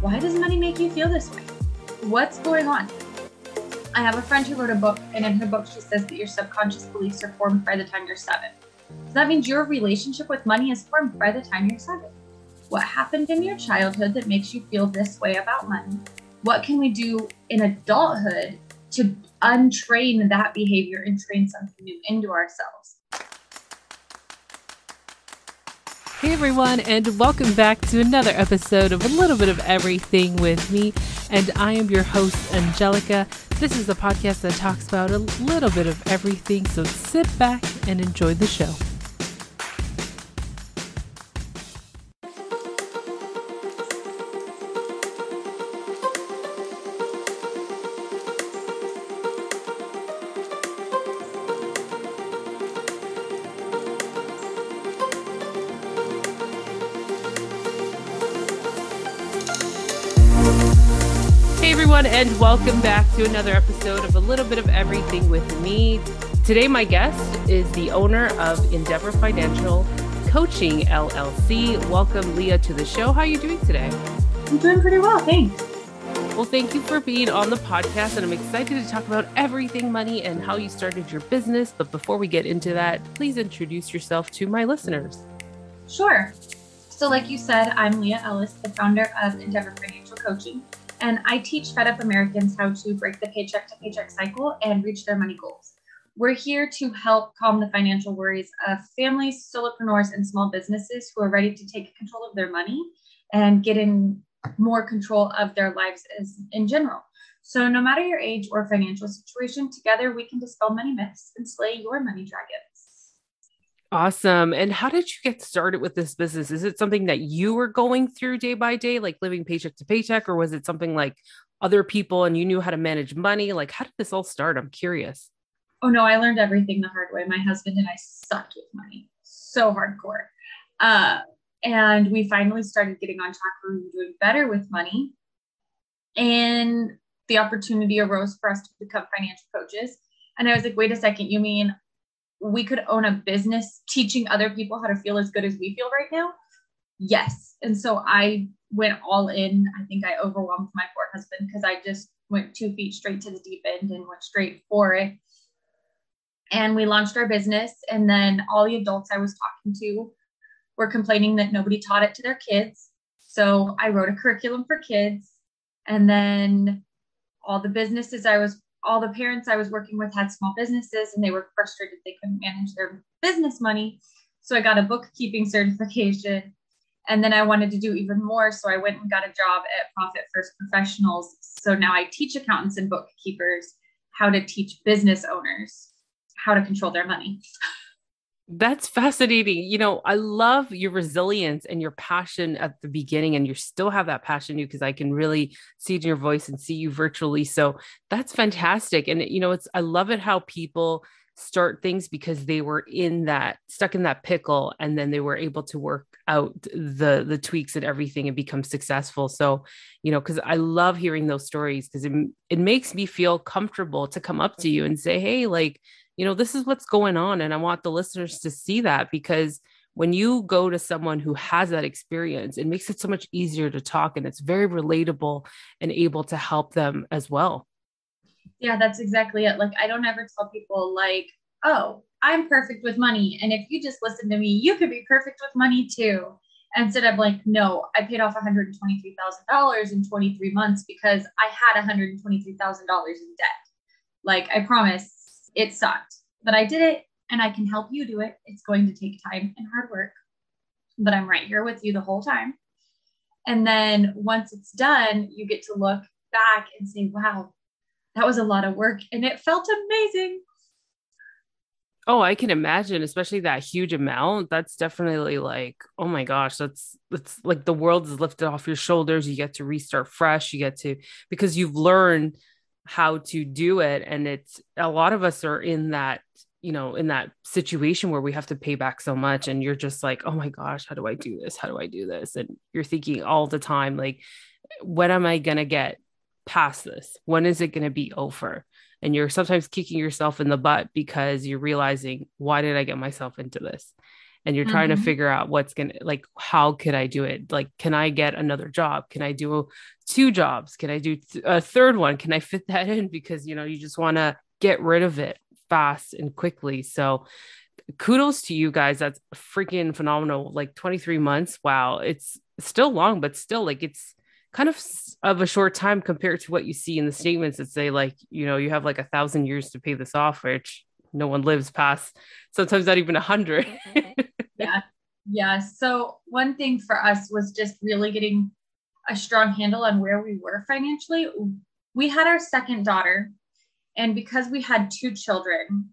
why does money make you feel this way? What's going on? I have a friend who wrote a book, and in her book, she says that your subconscious beliefs are formed by the time you're seven. So that means your relationship with money is formed by the time you're seven. What happened in your childhood that makes you feel this way about money? What can we do in adulthood to untrain that behavior and train something new into ourselves? Hey everyone, and welcome back to another episode of A Little Bit of Everything with me. And I am your host, Angelica. This is a podcast that talks about a little bit of everything, so sit back and enjoy the show. Everyone, and welcome back to another episode of A Little Bit of Everything with me. Today, my guest is the owner of Endeavor Financial Coaching LLC. Welcome, Leah, to the show. How are you doing today? I'm doing pretty well, thanks. Well, thank you for being on the podcast, and I'm excited to talk about everything money and how you started your business. But before we get into that, please introduce yourself to my listeners. Sure. So, like you said, I'm Leah Ellis, the founder of Endeavor Financial Coaching. And I teach fed up Americans how to break the paycheck to paycheck cycle and reach their money goals. We're here to help calm the financial worries of families, solopreneurs, and small businesses who are ready to take control of their money and get in more control of their lives as in general. So, no matter your age or financial situation, together we can dispel many myths and slay your money dragon. Awesome. And how did you get started with this business? Is it something that you were going through day by day, like living paycheck to paycheck, or was it something like other people and you knew how to manage money? Like, how did this all start? I'm curious. Oh, no, I learned everything the hard way. My husband and I sucked with money so hardcore. Uh, and we finally started getting on track for doing better with money. And the opportunity arose for us to become financial coaches. And I was like, wait a second, you mean we could own a business teaching other people how to feel as good as we feel right now? Yes. And so I went all in. I think I overwhelmed my poor husband because I just went two feet straight to the deep end and went straight for it. And we launched our business. And then all the adults I was talking to were complaining that nobody taught it to their kids. So I wrote a curriculum for kids. And then all the businesses I was all the parents I was working with had small businesses and they were frustrated they couldn't manage their business money. So I got a bookkeeping certification. And then I wanted to do even more. So I went and got a job at Profit First Professionals. So now I teach accountants and bookkeepers how to teach business owners how to control their money. That's fascinating. You know, I love your resilience and your passion at the beginning, and you still have that passion you because I can really see it in your voice and see you virtually. So that's fantastic. And you know, it's I love it how people start things because they were in that stuck in that pickle and then they were able to work out the the tweaks and everything and become successful so you know because i love hearing those stories because it, it makes me feel comfortable to come up to you and say hey like you know, this is what's going on. And I want the listeners to see that because when you go to someone who has that experience, it makes it so much easier to talk and it's very relatable and able to help them as well. Yeah, that's exactly it. Like, I don't ever tell people, like, oh, I'm perfect with money. And if you just listen to me, you could be perfect with money too. Instead of like, no, I paid off $123,000 in 23 months because I had $123,000 in debt. Like, I promise it sucked, but I did it and I can help you do it. It's going to take time and hard work, but I'm right here with you the whole time. And then once it's done, you get to look back and say, wow, that was a lot of work and it felt amazing. Oh, I can imagine, especially that huge amount. That's definitely like, oh my gosh, that's that's like the world is lifted off your shoulders. You get to restart fresh. You get to because you've learned how to do it. And it's a lot of us are in that you know in that situation where we have to pay back so much and you're just like oh my gosh how do i do this? How do i do this? And you're thinking all the time like when am i going to get past this? When is it going to be over? And you're sometimes kicking yourself in the butt because you're realizing why did i get myself into this and you're trying mm-hmm. to figure out what's going to like how could I do it? Like can I get another job? Can I do two jobs? Can I do th- a third one? Can I fit that in because you know, you just want to get rid of it fast and quickly. So kudos to you guys. That's freaking phenomenal. Like 23 months. Wow. It's still long, but still like it's kind of of a short time compared to what you see in the statements that say like you know you have like a thousand years to pay this off which no one lives past sometimes not even a hundred yeah yeah so one thing for us was just really getting a strong handle on where we were financially we had our second daughter and because we had two children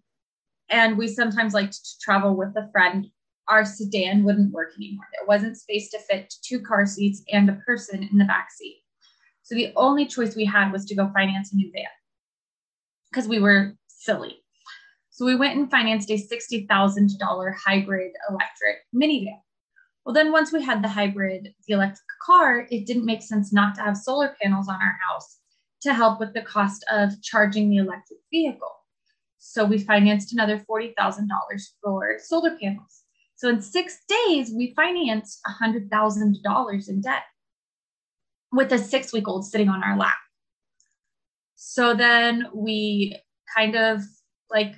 and we sometimes liked to travel with a friend our sedan wouldn't work anymore. There wasn't space to fit two car seats and a person in the back seat. So the only choice we had was to go finance a new van because we were silly. So we went and financed a $60,000 hybrid electric minivan. Well, then once we had the hybrid, the electric car, it didn't make sense not to have solar panels on our house to help with the cost of charging the electric vehicle. So we financed another $40,000 for solar panels. So in six days, we financed $100,000 in debt with a six week old sitting on our lap. So then we kind of like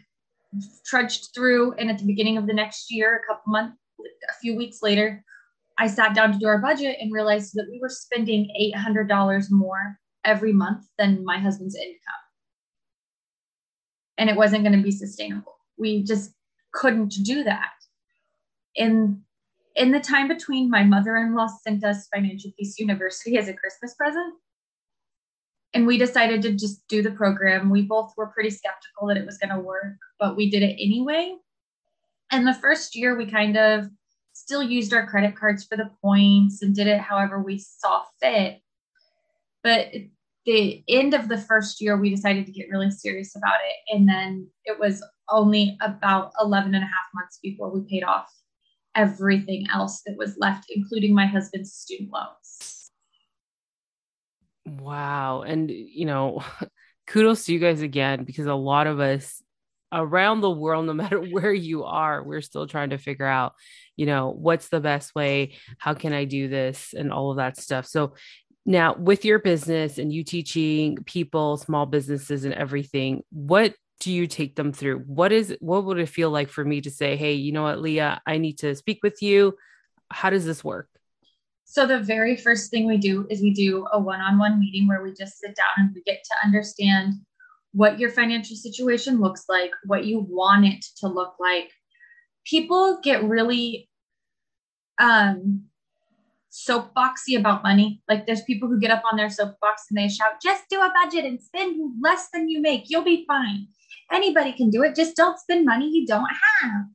trudged through. And at the beginning of the next year, a couple months, a few weeks later, I sat down to do our budget and realized that we were spending $800 more every month than my husband's income. And it wasn't going to be sustainable. We just couldn't do that in in the time between, my mother-in-law sent us Financial Peace University as a Christmas present. And we decided to just do the program. We both were pretty skeptical that it was going to work, but we did it anyway. And the first year, we kind of still used our credit cards for the points and did it however we saw fit. But the end of the first year, we decided to get really serious about it. And then it was only about 11 and a half months before we paid off everything else that was left, including my husband's student loans. Wow. And, you know, kudos to you guys again, because a lot of us around the world, no matter where you are, we're still trying to figure out, you know, what's the best way? How can I do this? And all of that stuff. So, now with your business and you teaching people, small businesses, and everything, what do you take them through? What is what would it feel like for me to say, "Hey, you know what, Leah, I need to speak with you. How does this work?" So the very first thing we do is we do a one-on-one meeting where we just sit down and we get to understand what your financial situation looks like, what you want it to look like. People get really um soapboxy about money. Like there's people who get up on their soapbox and they shout, just do a budget and spend less than you make. You'll be fine. Anybody can do it. Just don't spend money you don't have.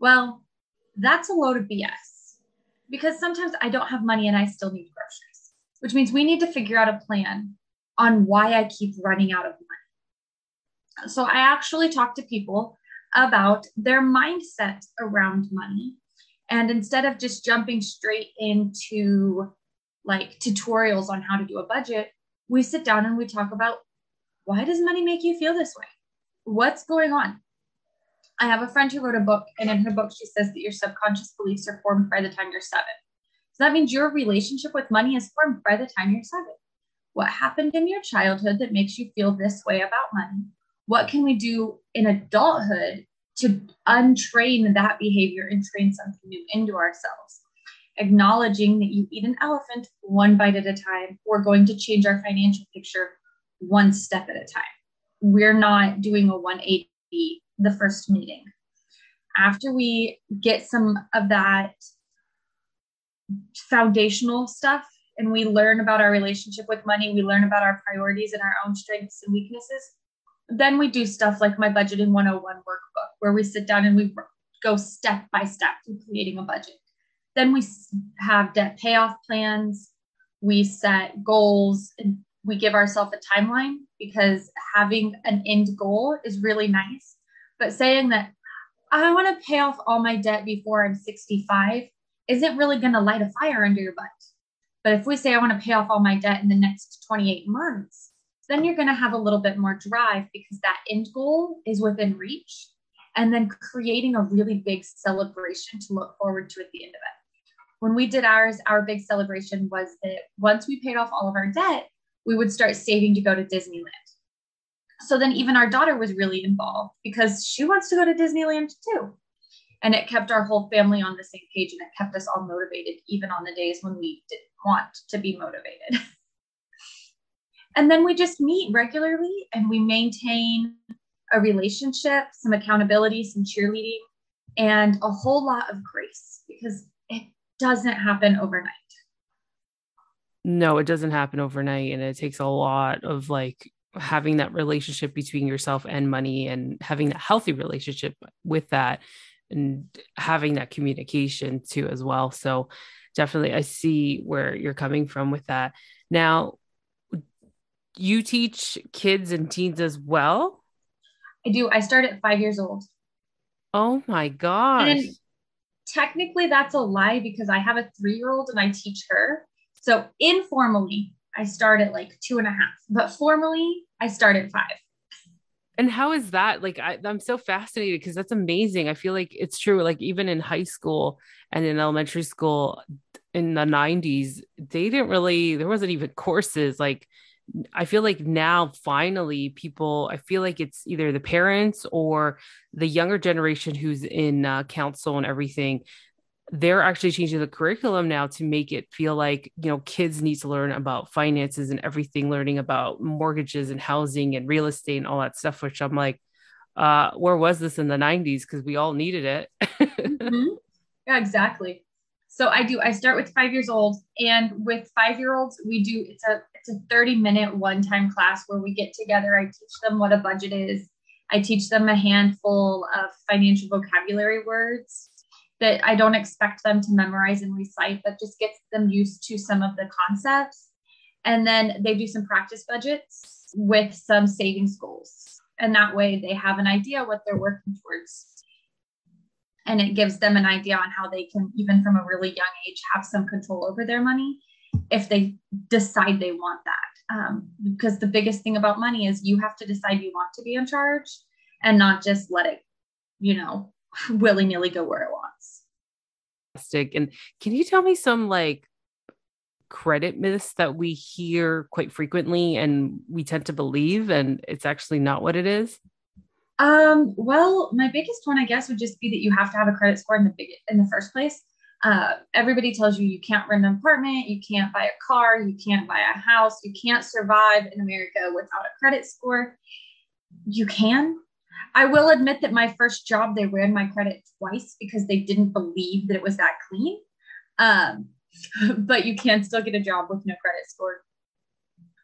Well, that's a load of BS because sometimes I don't have money and I still need groceries, which means we need to figure out a plan on why I keep running out of money. So I actually talk to people about their mindset around money. And instead of just jumping straight into like tutorials on how to do a budget, we sit down and we talk about why does money make you feel this way? what's going on? I have a friend who wrote a book, and in her book, she says that your subconscious beliefs are formed by the time you're seven. So that means your relationship with money is formed by the time you're seven. What happened in your childhood that makes you feel this way about money? What can we do in adulthood to untrain that behavior and train something new into ourselves? Acknowledging that you eat an elephant one bite at a time, we're going to change our financial picture one step at a time we're not doing a 180 the first meeting. After we get some of that foundational stuff and we learn about our relationship with money, we learn about our priorities and our own strengths and weaknesses, then we do stuff like my budgeting 101 workbook, where we sit down and we go step by step through creating a budget. Then we have debt payoff plans, we set goals and we give ourselves a timeline because having an end goal is really nice. But saying that oh, I want to pay off all my debt before I'm 65 isn't really going to light a fire under your butt. But if we say I want to pay off all my debt in the next 28 months, then you're going to have a little bit more drive because that end goal is within reach. and then creating a really big celebration to look forward to at the end of it. When we did ours, our big celebration was that once we paid off all of our debt, we would start saving to go to Disneyland. So then even our daughter was really involved because she wants to go to Disneyland too. And it kept our whole family on the same page and it kept us all motivated, even on the days when we didn't want to be motivated. and then we just meet regularly and we maintain a relationship, some accountability, some cheerleading, and a whole lot of grace because it doesn't happen overnight. No, it doesn't happen overnight. And it takes a lot of like having that relationship between yourself and money and having that healthy relationship with that and having that communication too as well. So definitely I see where you're coming from with that. Now, you teach kids and teens as well? I do. I start at five years old. Oh my gosh. And technically, that's a lie because I have a three year old and I teach her. So informally, I start at like two and a half, but formally, I start at five. And how is that? Like, I, I'm so fascinated because that's amazing. I feel like it's true. Like, even in high school and in elementary school in the 90s, they didn't really, there wasn't even courses. Like, I feel like now finally people, I feel like it's either the parents or the younger generation who's in uh, council and everything. They're actually changing the curriculum now to make it feel like, you know, kids need to learn about finances and everything, learning about mortgages and housing and real estate and all that stuff, which I'm like, uh, where was this in the 90s? Because we all needed it. mm-hmm. Yeah, exactly. So I do, I start with five years old and with five year olds, we do, it's a, it's a 30 minute one time class where we get together. I teach them what a budget is. I teach them a handful of financial vocabulary words that I don't expect them to memorize and recite, but just gets them used to some of the concepts. And then they do some practice budgets with some savings goals. And that way they have an idea what they're working towards and it gives them an idea on how they can even from a really young age have some control over their money if they decide they want that um, because the biggest thing about money is you have to decide you want to be in charge and not just let it you know willy-nilly go where it wants and can you tell me some like credit myths that we hear quite frequently and we tend to believe and it's actually not what it is um, well, my biggest one, I guess, would just be that you have to have a credit score in the big in the first place. Uh, everybody tells you you can't rent an apartment, you can't buy a car, you can't buy a house, you can't survive in America without a credit score. You can. I will admit that my first job, they ran my credit twice because they didn't believe that it was that clean. Um, but you can still get a job with no credit score.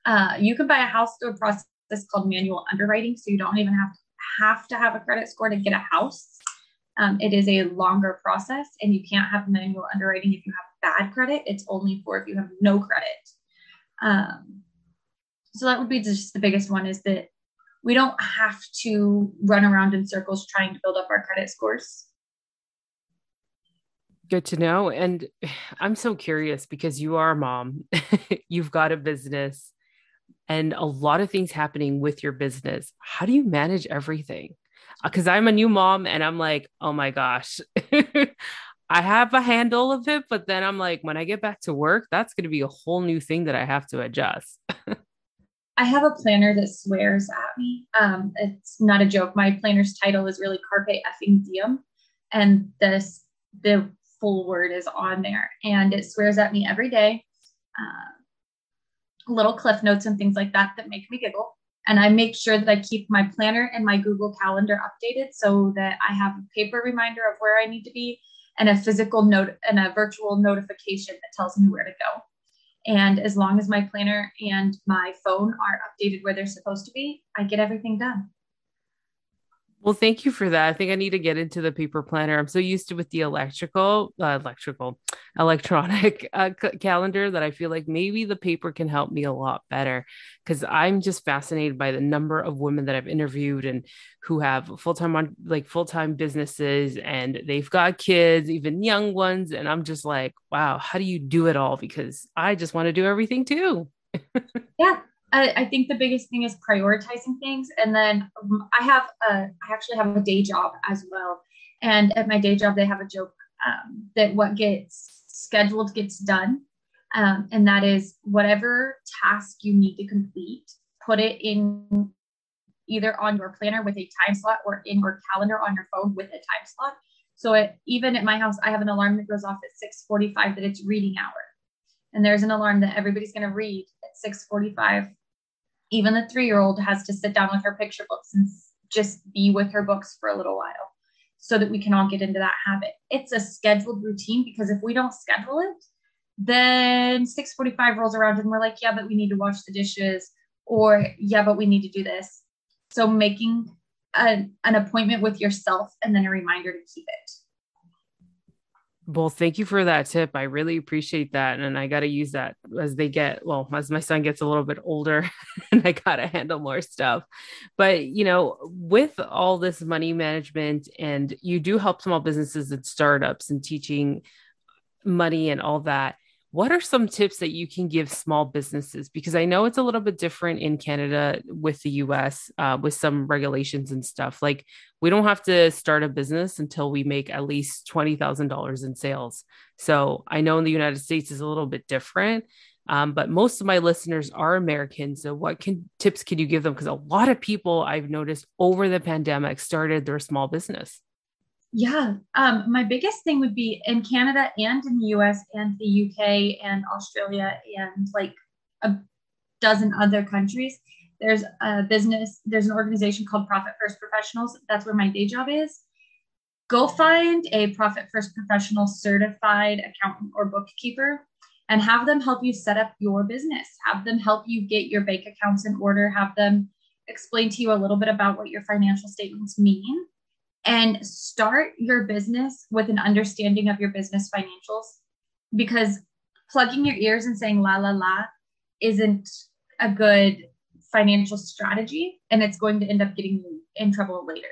Uh, you can buy a house through a process called manual underwriting, so you don't even have to have to have a credit score to get a house. Um, it is a longer process, and you can't have manual underwriting if you have bad credit. It's only for if you have no credit. Um, so that would be just the biggest one is that we don't have to run around in circles trying to build up our credit scores. Good to know. And I'm so curious because you are a mom, you've got a business, and a lot of things happening with your business. How do you manage everything? Because uh, I'm a new mom and I'm like, oh my gosh, I have a handle of it. But then I'm like, when I get back to work, that's going to be a whole new thing that I have to adjust. I have a planner that swears at me. Um, it's not a joke. My planner's title is really Carpe effing Diem. And this, the full word is on there and it swears at me every day. Uh, little cliff notes and things like that that make me giggle. And I make sure that I keep my planner and my Google Calendar updated so that I have a paper reminder of where I need to be and a physical note and a virtual notification that tells me where to go. And as long as my planner and my phone are updated where they're supposed to be, I get everything done. Well, thank you for that. I think I need to get into the paper planner. I'm so used to with the electrical, uh, electrical, electronic uh, c- calendar that I feel like maybe the paper can help me a lot better because I'm just fascinated by the number of women that I've interviewed and who have full time on like full time businesses and they've got kids, even young ones, and I'm just like, wow, how do you do it all? Because I just want to do everything too. yeah, I, I, think the biggest thing is prioritizing things. And then um, I have a, I actually have a day job as well. And at my day job, they have a joke um, that what gets scheduled gets done. Um, and that is whatever task you need to complete, put it in either on your planner with a time slot or in your calendar on your phone with a time slot. So it, even at my house, I have an alarm that goes off at 6:45 that it's reading hour, and there's an alarm that everybody's going to read at 6:45. Even the three-year-old has to sit down with her picture books and just be with her books for a little while, so that we can all get into that habit. It's a scheduled routine because if we don't schedule it, then 6:45 rolls around and we're like, yeah, but we need to wash the dishes, or yeah, but we need to do this so making a, an appointment with yourself and then a reminder to keep it. Well, thank you for that tip. I really appreciate that. And I got to use that as they get, well, as my son gets a little bit older and I got to handle more stuff. But, you know, with all this money management and you do help small businesses and startups and teaching money and all that, what are some tips that you can give small businesses? Because I know it's a little bit different in Canada with the US uh, with some regulations and stuff. Like we don't have to start a business until we make at least $20,000 in sales. So I know in the United States is a little bit different. Um, but most of my listeners are American. So, what can tips can you give them? Because a lot of people I've noticed over the pandemic started their small business. Yeah. Um, my biggest thing would be in Canada and in the US and the UK and Australia and like a dozen other countries. There's a business, there's an organization called Profit First Professionals. That's where my day job is. Go find a Profit First Professional certified accountant or bookkeeper and have them help you set up your business. Have them help you get your bank accounts in order. Have them explain to you a little bit about what your financial statements mean and start your business with an understanding of your business financials because plugging your ears and saying la la la isn't a good financial strategy and it's going to end up getting you in trouble later.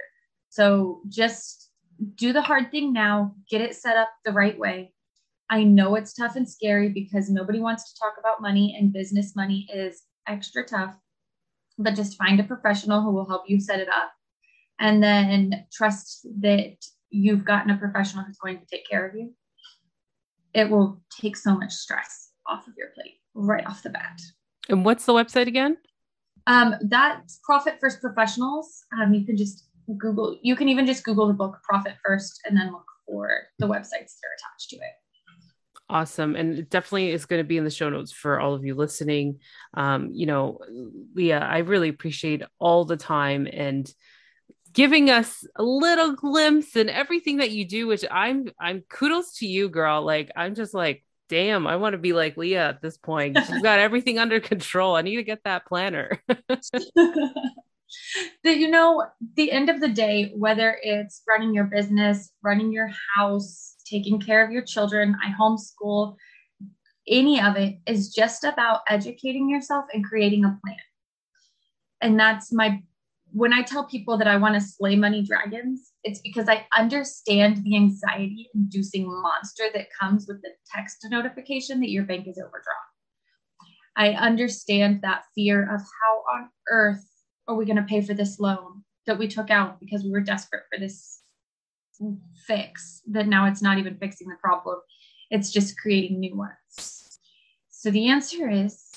So just do the hard thing now, get it set up the right way. I know it's tough and scary because nobody wants to talk about money and business money is extra tough, but just find a professional who will help you set it up and then trust that you've gotten a professional who's going to take care of you, it will take so much stress off of your plate right off the bat. And what's the website again? Um, that's Profit First Professionals. Um, you can just Google, you can even just Google the book Profit First and then look for the websites that are attached to it. Awesome. And it definitely is going to be in the show notes for all of you listening. Um, you know, Leah, I really appreciate all the time and giving us a little glimpse and everything that you do which i'm i'm kudos to you girl. Like i'm just like damn i want to be like leah at this point. She's got everything under control. I need to get that planner. That you know the end of the day whether it's running your business running your house taking care of your children i homeschool any of it is just about educating yourself and creating a plan. And that's my when I tell people that I want to slay money dragons, it's because I understand the anxiety inducing monster that comes with the text notification that your bank is overdrawn. I understand that fear of how on earth are we going to pay for this loan that we took out because we were desperate for this fix that now it's not even fixing the problem, it's just creating new ones. So the answer is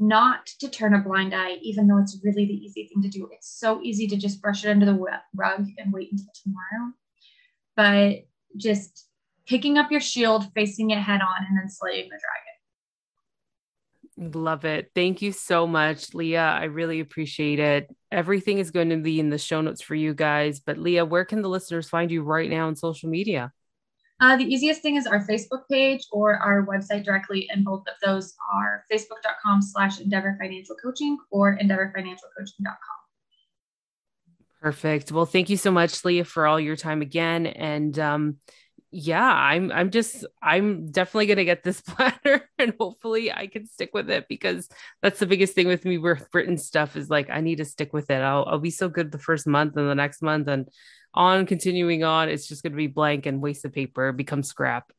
not to turn a blind eye, even though it's really the easy thing to do. It's so easy to just brush it under the rug and wait until tomorrow. But just picking up your shield, facing it head on, and then slaying the dragon. Love it. Thank you so much, Leah. I really appreciate it. Everything is going to be in the show notes for you guys. But Leah, where can the listeners find you right now on social media? Uh, the easiest thing is our Facebook page or our website directly, and both of those are facebook.com slash endeavor financial coaching or endeavorfinancialcoaching.com. Perfect. Well, thank you so much, Leah, for all your time again. And um, yeah, I'm I'm just I'm definitely gonna get this planner and hopefully I can stick with it because that's the biggest thing with me with written stuff is like I need to stick with it. I'll I'll be so good the first month and the next month and on continuing on, it's just gonna be blank and waste of paper, become scrap.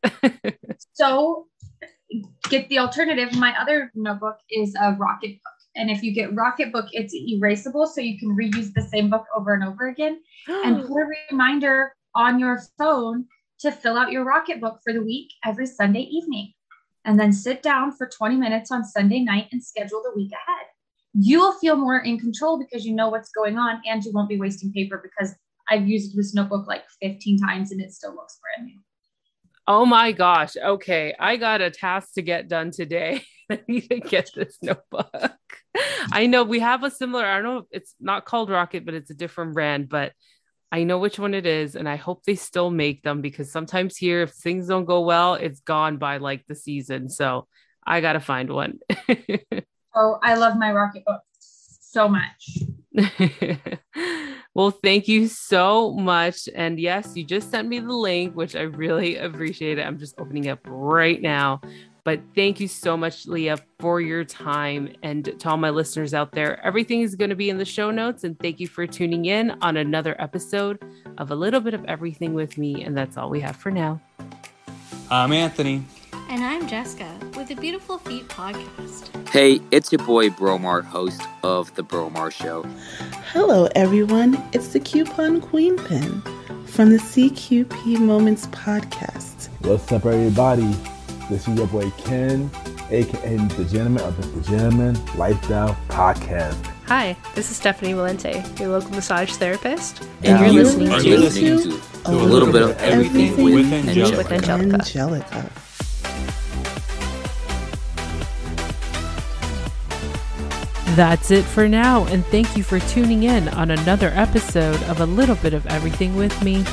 so get the alternative. My other notebook is a Rocketbook. And if you get Rocketbook, it's erasable, so you can reuse the same book over and over again. and put a reminder on your phone to fill out your Rocketbook for the week every Sunday evening. And then sit down for 20 minutes on Sunday night and schedule the week ahead. You'll feel more in control because you know what's going on and you won't be wasting paper because I've used this notebook like 15 times and it still looks brand new. Oh my gosh. Okay. I got a task to get done today. I need to get this notebook. I know we have a similar, I don't know, it's not called Rocket, but it's a different brand, but I know which one it is. And I hope they still make them because sometimes here, if things don't go well, it's gone by like the season. So I got to find one. oh, I love my Rocketbook so much. well, thank you so much. And yes, you just sent me the link, which I really appreciate it. I'm just opening up right now. But thank you so much, Leah, for your time. And to all my listeners out there, everything is going to be in the show notes. And thank you for tuning in on another episode of A Little Bit of Everything with me. And that's all we have for now. I'm Anthony. And I'm Jessica with the Beautiful Feet podcast. Hey, it's your boy Bromar, host of The Bromar Show. Hello, everyone. It's the Coupon Queen Pin from the CQP Moments podcast. What's up, everybody? This is your boy Ken, aka the Gentleman of the Gentleman Lifestyle Podcast. Hi, this is Stephanie Valente, your local massage therapist, and now you're listening, to, listening to, a little, little bit of everything, everything with, Angelica. Angelica. Angelica. That's it for now, and thank you for tuning in on another episode of A Little Bit of Everything with me.